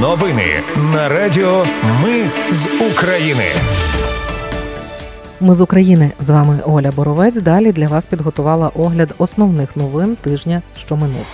Новини на Радіо Ми з України. Ми з України з вами Оля Боровець. Далі для вас підготувала огляд основних новин тижня, що минув.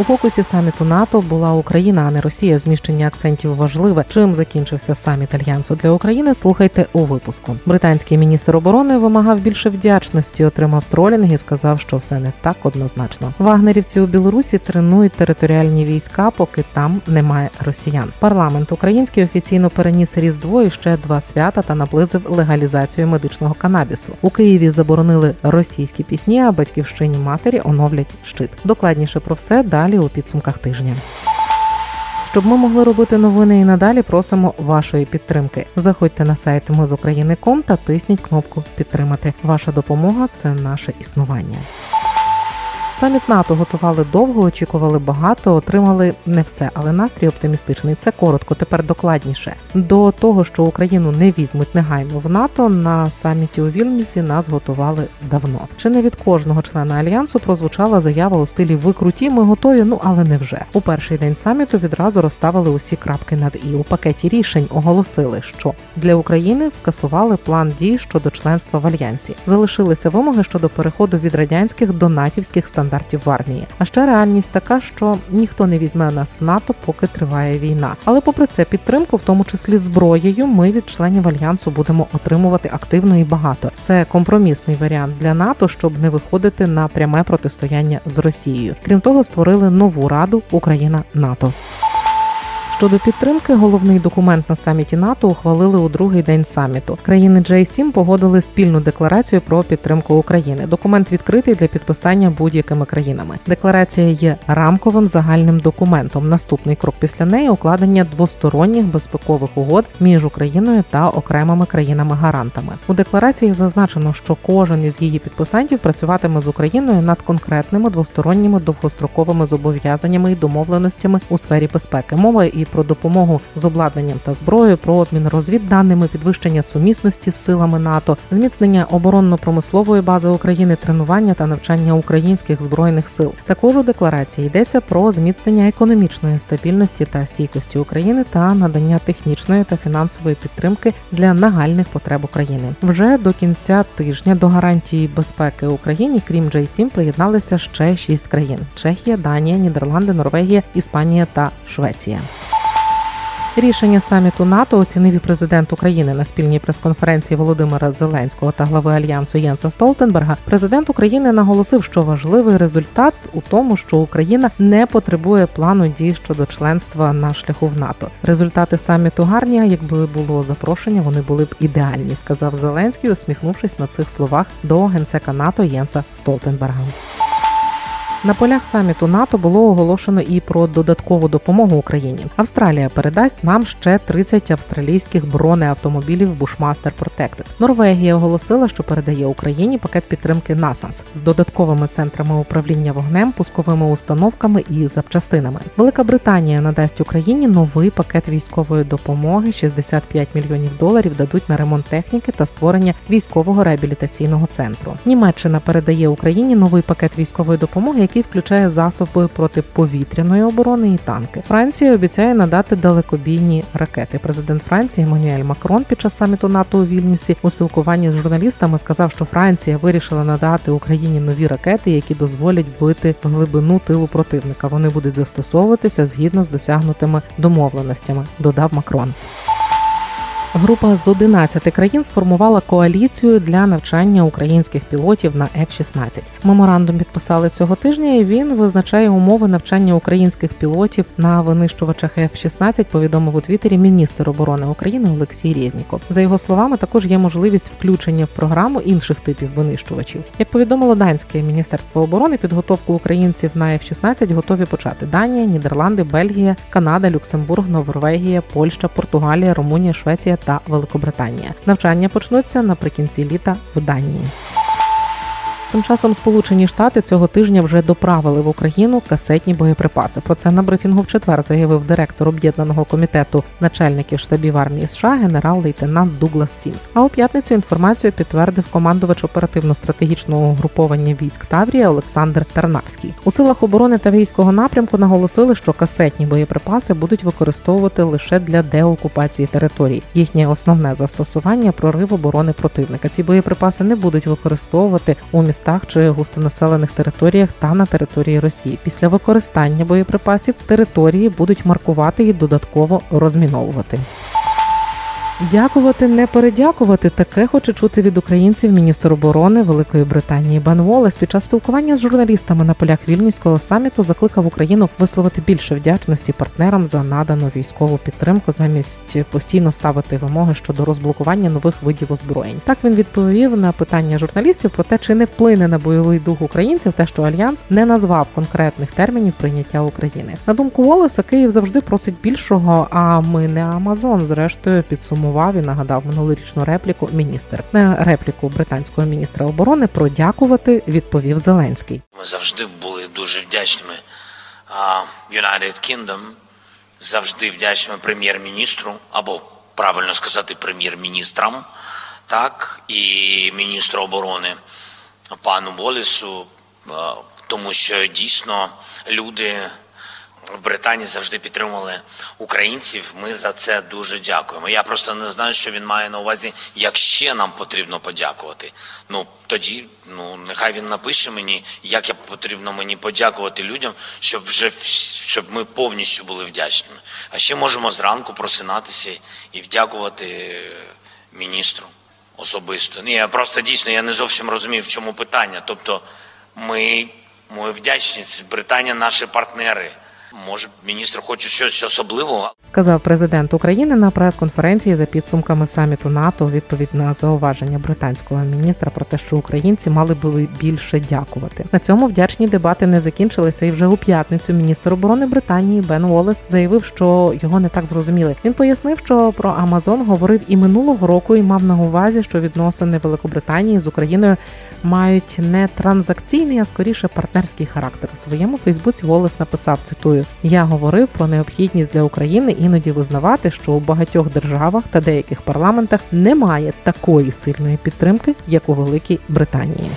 У фокусі саміту НАТО була Україна, а не Росія. Зміщення акцентів важливе. Чим закінчився саміт альянсу для України? Слухайте у випуску. Британський міністр оборони вимагав більше вдячності, отримав тролінг і сказав, що все не так однозначно. Вагнерівці у Білорусі тренують територіальні війська, поки там немає росіян. Парламент український офіційно переніс різдво і ще два свята та наблизив легалізацію медичного канабісу. У Києві заборонили російські пісні, а батьківщині матері оновлять щит. Докладніше про все далі далі у підсумках тижня. Щоб ми могли робити новини і надалі, просимо вашої підтримки. Заходьте на сайт Ми з України.ком та тисніть кнопку Підтримати. Ваша допомога це наше існування. Саміт НАТО готували довго, очікували багато, отримали не все, але настрій оптимістичний. Це коротко, тепер докладніше. До того, що Україну не візьмуть негайно в НАТО, на саміті у Вільнюсі нас готували давно. Чи не від кожного члена альянсу прозвучала заява у стилі Ви круті, ми готові. Ну але не вже у перший день саміту відразу розставили усі крапки над і у пакеті рішень оголосили, що для України скасували план дій щодо членства в альянсі. Залишилися вимоги щодо переходу від радянських до натівських стандартів стандартів в армії. А ще реальність така, що ніхто не візьме нас в НАТО, поки триває війна. Але, попри це, підтримку, в тому числі зброєю, ми від членів альянсу будемо отримувати активно і багато. Це компромісний варіант для НАТО, щоб не виходити на пряме протистояння з Росією. Крім того, створили нову раду Україна НАТО. Щодо підтримки, головний документ на саміті НАТО ухвалили у другий день саміту. Країни J7 погодили спільну декларацію про підтримку України. Документ відкритий для підписання будь-якими країнами. Декларація є рамковим загальним документом. Наступний крок після неї укладення двосторонніх безпекових угод між Україною та окремими країнами-гарантами. У декларації зазначено, що кожен із її підписантів працюватиме з Україною над конкретними двосторонніми довгостроковими зобов'язаннями і домовленостями у сфері безпеки. Мова і про допомогу з обладнанням та зброєю, про обмін розвідданими, підвищення сумісності з силами НАТО, зміцнення оборонно-промислової бази України, тренування та навчання українських збройних сил. Також у декларації йдеться про зміцнення економічної стабільності та стійкості України та надання технічної та фінансової підтримки для нагальних потреб України. Вже до кінця тижня до гарантії безпеки Україні, крім J7, приєдналися ще шість країн: Чехія, Данія, Нідерланди, Норвегія, Іспанія та Швеція. Рішення саміту НАТО оцінив і президент України на спільній прес-конференції Володимира Зеленського та глави альянсу Єнса Столтенберга. Президент України наголосив, що важливий результат у тому, що Україна не потребує плану дій щодо членства на шляху в НАТО. Результати саміту гарні. Якби було запрошення, вони були б ідеальні, сказав Зеленський, усміхнувшись на цих словах до генсека НАТО Єнса Столтенберга. На полях саміту НАТО було оголошено і про додаткову допомогу Україні. Австралія передасть нам ще 30 австралійських бронеавтомобілів Bushmaster Protected. Норвегія оголосила, що передає Україні пакет підтримки NASAMS з додатковими центрами управління вогнем, пусковими установками і запчастинами. Велика Британія надасть Україні новий пакет військової допомоги. 65 мільйонів доларів дадуть на ремонт техніки та створення військового реабілітаційного центру. Німеччина передає Україні новий пакет військової допомоги який включає засоби протиповітряної оборони і танки. Франція обіцяє надати далекобійні ракети. Президент Франції Еммануель Макрон під час саміту НАТО у Вільнюсі у спілкуванні з журналістами сказав, що Франція вирішила надати Україні нові ракети, які дозволять бити в глибину тилу противника. Вони будуть застосовуватися згідно з досягнутими домовленостями. Додав Макрон. Група з 11 країн сформувала коаліцію для навчання українських пілотів на F-16. Меморандум підписали цього тижня. і Він визначає умови навчання українських пілотів на винищувачах F-16, Повідомив у Твіттері міністр оборони України Олексій Резніков. За його словами, також є можливість включення в програму інших типів винищувачів. Як повідомило данське міністерство оборони, підготовку українців на F-16 готові почати Данія, Нідерланди, Бельгія, Канада, Люксембург, Норвегія, Польща, Португалія, Румунія, Швеція та Великобританія. Навчання почнуться наприкінці літа в Данії. Тим часом Сполучені Штати цього тижня вже доправили в Україну касетні боєприпаси. Про це на брифінгу в четвер заявив директор об'єднаного комітету начальників штабів армії США генерал-лейтенант Дуглас Сімс. А у п'ятницю інформацію підтвердив командувач оперативно-стратегічного угруповання військ Таврія Олександр Тарнавський. У силах оборони та військового напрямку наголосили, що касетні боєприпаси будуть використовувати лише для деокупації територій. Їхнє основне застосування прорив оборони противника. Ці боєприпаси не будуть використовувати у містах чи густонаселених територіях та на території Росії. Після використання боєприпасів території будуть маркувати і додатково розміновувати. Дякувати, не передякувати. Таке хоче чути від українців міністр оборони Великої Британії Бен Волес під час спілкування з журналістами на полях вільнюського саміту закликав Україну висловити більше вдячності партнерам за надану військову підтримку, замість постійно ставити вимоги щодо розблокування нових видів озброєнь. Так він відповів на питання журналістів про те, чи не вплине на бойовий дух українців, те, що альянс не назвав конкретних термінів прийняття України. На думку Волеса, Київ завжди просить більшого. А ми не Амазон. Зрештою підсумував підсумував і нагадав минулорічну репліку міністр. На репліку британського міністра оборони про дякувати відповів Зеленський. Ми завжди були дуже вдячними United Kingdom, завжди вдячними прем'єр-міністру або правильно сказати прем'єр-міністрам, так і міністру оборони пану Болісу, тому що дійсно люди в Британії завжди підтримували українців. Ми за це дуже дякуємо. Я просто не знаю, що він має на увазі, як ще нам потрібно подякувати. Ну тоді, ну нехай він напише мені, як я потрібно мені подякувати людям, щоб вже щоб ми повністю були вдячними. А ще можемо зранку просинатися і вдякувати міністру особисто. Ні, я просто дійсно я не зовсім розумів, в чому питання. Тобто, ми, ми вдячні. Британія наші партнери. Може, міністр хоче щось особливого, сказав президент України на прес-конференції за підсумками саміту НАТО. Відповідь на зауваження британського міністра про те, що українці мали би більше дякувати. На цьому вдячні дебати не закінчилися. І вже у п'ятницю міністр оборони Британії Бен Уоллес заявив, що його не так зрозуміли. Він пояснив, що про Амазон говорив і минулого року, і мав на увазі, що відносини Великобританії з Україною мають не транзакційний, а скоріше партнерський характер. У своєму Фейсбуці Волес написав: цитую: Я говорив про необхідність для України іноді визнавати, що у багатьох державах та деяких парламентах немає такої сильної підтримки, як у Великій Британії.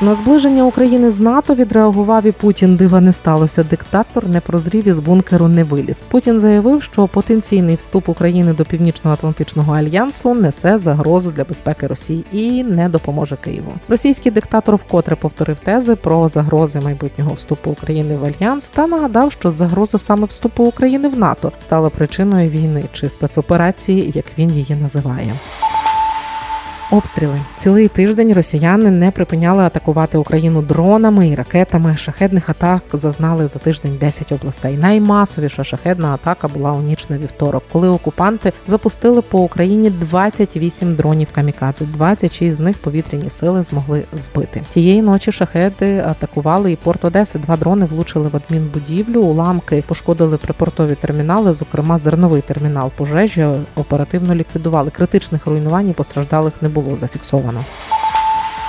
На зближення України з НАТО відреагував і Путін. Дива не сталося. Диктатор не прозрів із бункеру не виліз. Путін заявив, що потенційний вступ України до Північно-Атлантичного альянсу несе загрозу для безпеки Росії і не допоможе Києву. Російський диктатор вкотре повторив тези про загрози майбутнього вступу України в альянс та нагадав, що загроза саме вступу України в НАТО стала причиною війни чи спецоперації, як він її називає. Обстріли цілий тиждень росіяни не припиняли атакувати Україну дронами і ракетами. Шахедних атак зазнали за тиждень 10 областей. Наймасовіша шахедна атака була у ніч на вівторок, коли окупанти запустили по Україні 28 дронів камікадзе. 26 з них повітряні сили змогли збити. Тієї ночі шахеди атакували і порт Одеси. Два дрони влучили в адмінбудівлю. Уламки пошкодили припортові термінали, зокрема зерновий термінал. Пожежі оперативно ліквідували. Критичних руйнувань і постраждалих не було було зафіксовано.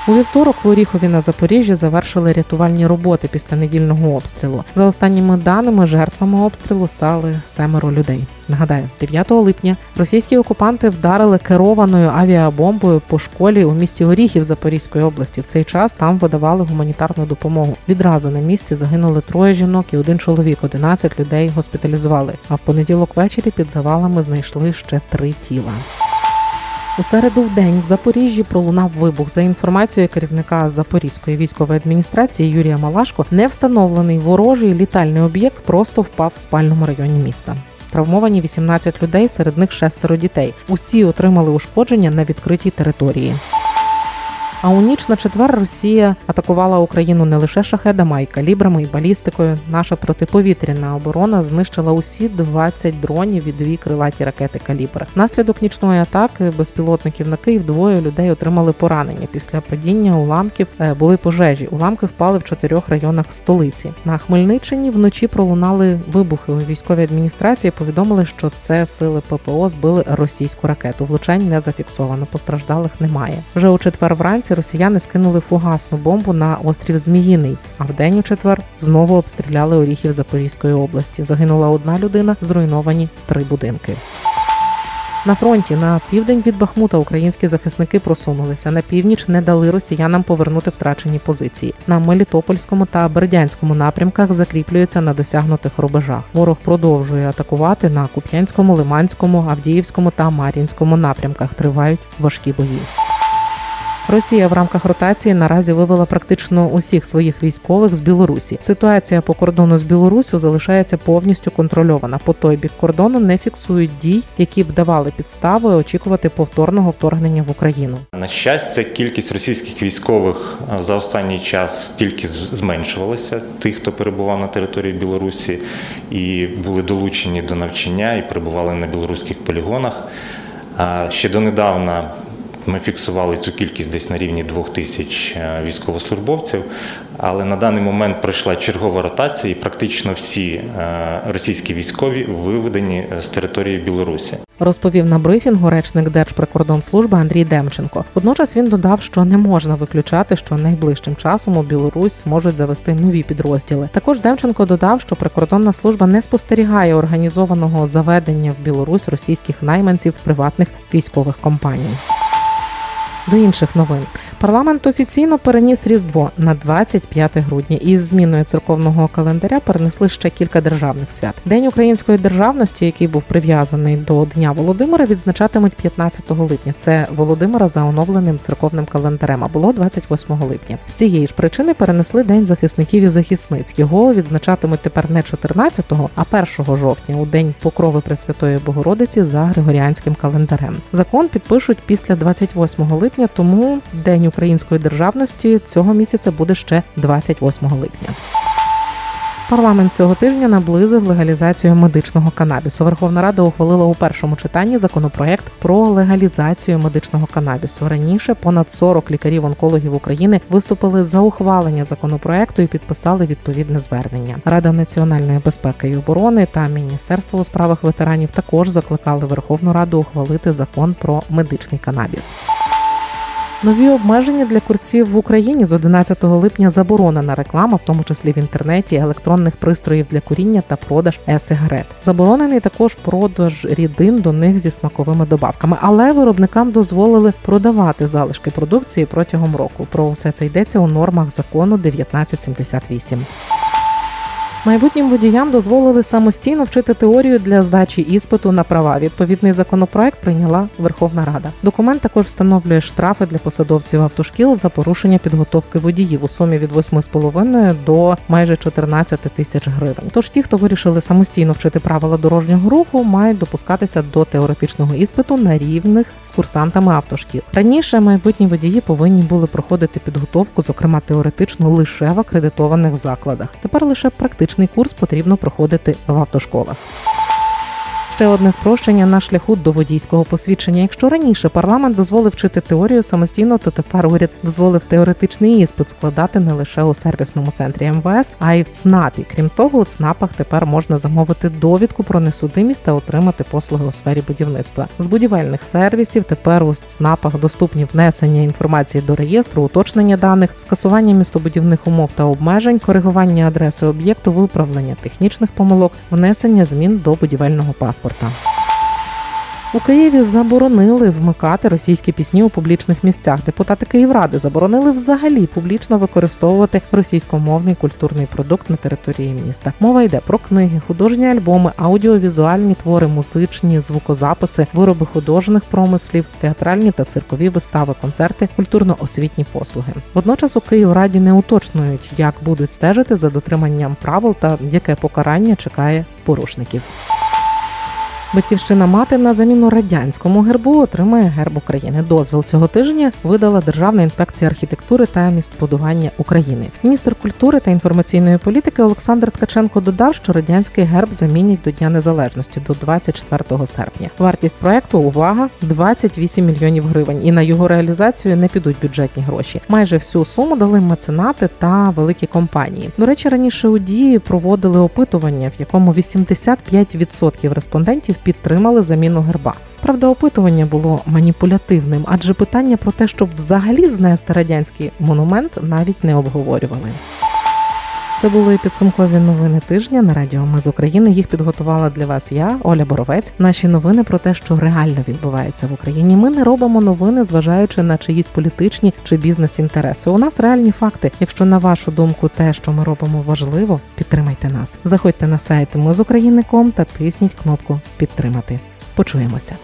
У вівторок в Оріхові на Запоріжжі завершили рятувальні роботи після недільного обстрілу. За останніми даними, жертвами обстрілу стали семеро людей. Нагадаю, 9 липня російські окупанти вдарили керованою авіабомбою по школі у місті Оріхів Запорізької області. В цей час там видавали гуманітарну допомогу. Відразу на місці загинули троє жінок і один чоловік. 11 людей госпіталізували. А в понеділок ввечері під завалами знайшли ще три тіла. У середу в день в Запоріжжі пролунав вибух. За інформацією керівника Запорізької військової адміністрації Юрія Малашко, не встановлений ворожий літальний об'єкт просто впав в спальному районі міста. Травмовані 18 людей, серед них шестеро дітей. Усі отримали ушкодження на відкритій території. А у ніч на четвер Росія атакувала Україну не лише шахедами, а й калібрами і балістикою. Наша протиповітряна оборона знищила усі 20 дронів і дві крилаті ракети калібр. Наслідок нічної атаки безпілотників на Київ двоє людей отримали поранення. Після падіння уламків е, були пожежі. Уламки впали в чотирьох районах столиці. На Хмельниччині вночі пролунали вибухи у військовій адміністрації. Повідомили, що це сили ППО збили російську ракету. Влучань не зафіксовано. Постраждалих немає. Вже у четвер вранці вранці росіяни скинули фугасну бомбу на острів Зміїний. А в день у четвер знову обстріляли Оріхів Запорізької області. Загинула одна людина, зруйновані три будинки. На фронті на південь від Бахмута українські захисники просунулися на північ, не дали росіянам повернути втрачені позиції. На Мелітопольському та Бердянському напрямках закріплюються на досягнутих рубежах. Ворог продовжує атакувати на Куп'янському, Лиманському, Авдіївському та Мар'їнському напрямках. Тривають важкі бої. Росія в рамках ротації наразі вивела практично усіх своїх військових з Білорусі. Ситуація по кордону з Білоруссю залишається повністю контрольована. По той бік кордону не фіксують дій, які б давали підстави очікувати повторного вторгнення в Україну. На щастя, кількість російських військових е, за останній час тільки зменшувалася. Тих, хто перебував на території Білорусі і були долучені до навчання і перебували на білоруських полігонах. Ще донедавна ми фіксували цю кількість десь на рівні двох тисяч е, військовослужбовців, але на даний момент пройшла чергова ротація, і практично всі е, російські військові виведені з території Білорусі. Розповів на брифінгу речник Держприкордонслужби Андрій Демченко. Водночас він додав, що не можна виключати, що найближчим часом у Білорусь зможуть завести нові підрозділи. Також Демченко додав, що прикордонна служба не спостерігає організованого заведення в Білорусь російських найманців приватних військових компаній. До інших новин парламент офіційно переніс різдво на 25 грудня. Із зміною церковного календаря перенесли ще кілька державних свят. День української державності, який був прив'язаний до Дня Володимира, відзначатимуть 15 липня. Це Володимира за оновленим церковним календарем. А було 28 липня. З цієї ж причини перенесли День захисників і захисниць. Його відзначатимуть тепер не 14-го, а 1 жовтня, у день покрови Пресвятої Богородиці за григоріанським календарем. Закон підпишуть після 28 липня, тому День української державності цього місяця буде ще 28 липня. Парламент цього тижня наблизив легалізацію медичного канабісу. Верховна Рада ухвалила у першому читанні законопроект про легалізацію медичного канабісу. Раніше понад 40 лікарів-онкологів України виступили за ухвалення законопроекту і підписали відповідне звернення. Рада національної безпеки і оборони та Міністерство у справах ветеранів також закликали Верховну Раду ухвалити закон про медичний канабіс. Нові обмеження для курців в Україні з 11 липня заборонена реклама, в тому числі в інтернеті, електронних пристроїв для куріння та продаж е-сигарет. Заборонений також продаж рідин до них зі смаковими добавками, але виробникам дозволили продавати залишки продукції протягом року. Про все це йдеться у нормах закону 1978. Майбутнім водіям дозволили самостійно вчити теорію для здачі іспиту на права. Відповідний законопроект прийняла Верховна Рада. Документ також встановлює штрафи для посадовців автошкіл за порушення підготовки водіїв у сумі від 8,5 до майже 14 тисяч гривень. Тож ті, хто вирішили самостійно вчити правила дорожнього руху, мають допускатися до теоретичного іспиту на рівних з курсантами автошкіл. Раніше майбутні водії повинні були проходити підготовку, зокрема теоретичну, лише в акредитованих закладах. Тепер лише практичний курс потрібно проходити в автошколах. Ще одне спрощення на шляху до водійського посвідчення. Якщо раніше парламент дозволив вчити теорію самостійно, то тепер уряд дозволив теоретичний іспит складати не лише у сервісному центрі МВС, а й в ЦНАПі. Крім того, у ЦНАПах тепер можна замовити довідку про несудимість та отримати послуги у сфері будівництва. З будівельних сервісів тепер у ЦНАПах доступні внесення інформації до реєстру, уточнення даних, скасування містобудівних умов та обмежень, коригування адреси об'єкту, виправлення технічних помилок, внесення змін до будівельного паспорта. У Києві заборонили вмикати російські пісні у публічних місцях. Депутати Київради заборонили взагалі публічно використовувати російськомовний культурний продукт на території міста. Мова йде про книги, художні альбоми, аудіовізуальні твори, музичні звукозаписи, вироби художніх промислів, театральні та циркові вистави, концерти, культурно-освітні послуги. Водночас у Київраді не уточнюють, як будуть стежити за дотриманням правил та яке покарання чекає порушників. Батьківщина мати на заміну радянському гербу отримає герб України. Дозвіл цього тижня видала Державна інспекція архітектури та містобудування України. Міністр культури та інформаційної політики Олександр Ткаченко додав, що радянський герб замінять до Дня Незалежності до 24 серпня. Вартість проекту увага 28 мільйонів гривень, і на його реалізацію не підуть бюджетні гроші. Майже всю суму дали меценати та великі компанії. До речі, раніше у дії проводили опитування, в якому 85% респондентів підтримали заміну герба. Правда, опитування було маніпулятивним, адже питання про те, щоб взагалі знести радянський монумент, навіть не обговорювали. Це були підсумкові новини тижня на радіо Ми з України. Їх підготувала для вас я, Оля Боровець. Наші новини про те, що реально відбувається в Україні. Ми не робимо новини, зважаючи на чиїсь політичні чи бізнес-інтереси. У нас реальні факти. Якщо на вашу думку те, що ми робимо, важливо, підтримайте нас. Заходьте на сайт Ми з України.ком та тисніть кнопку Підтримати. Почуємося.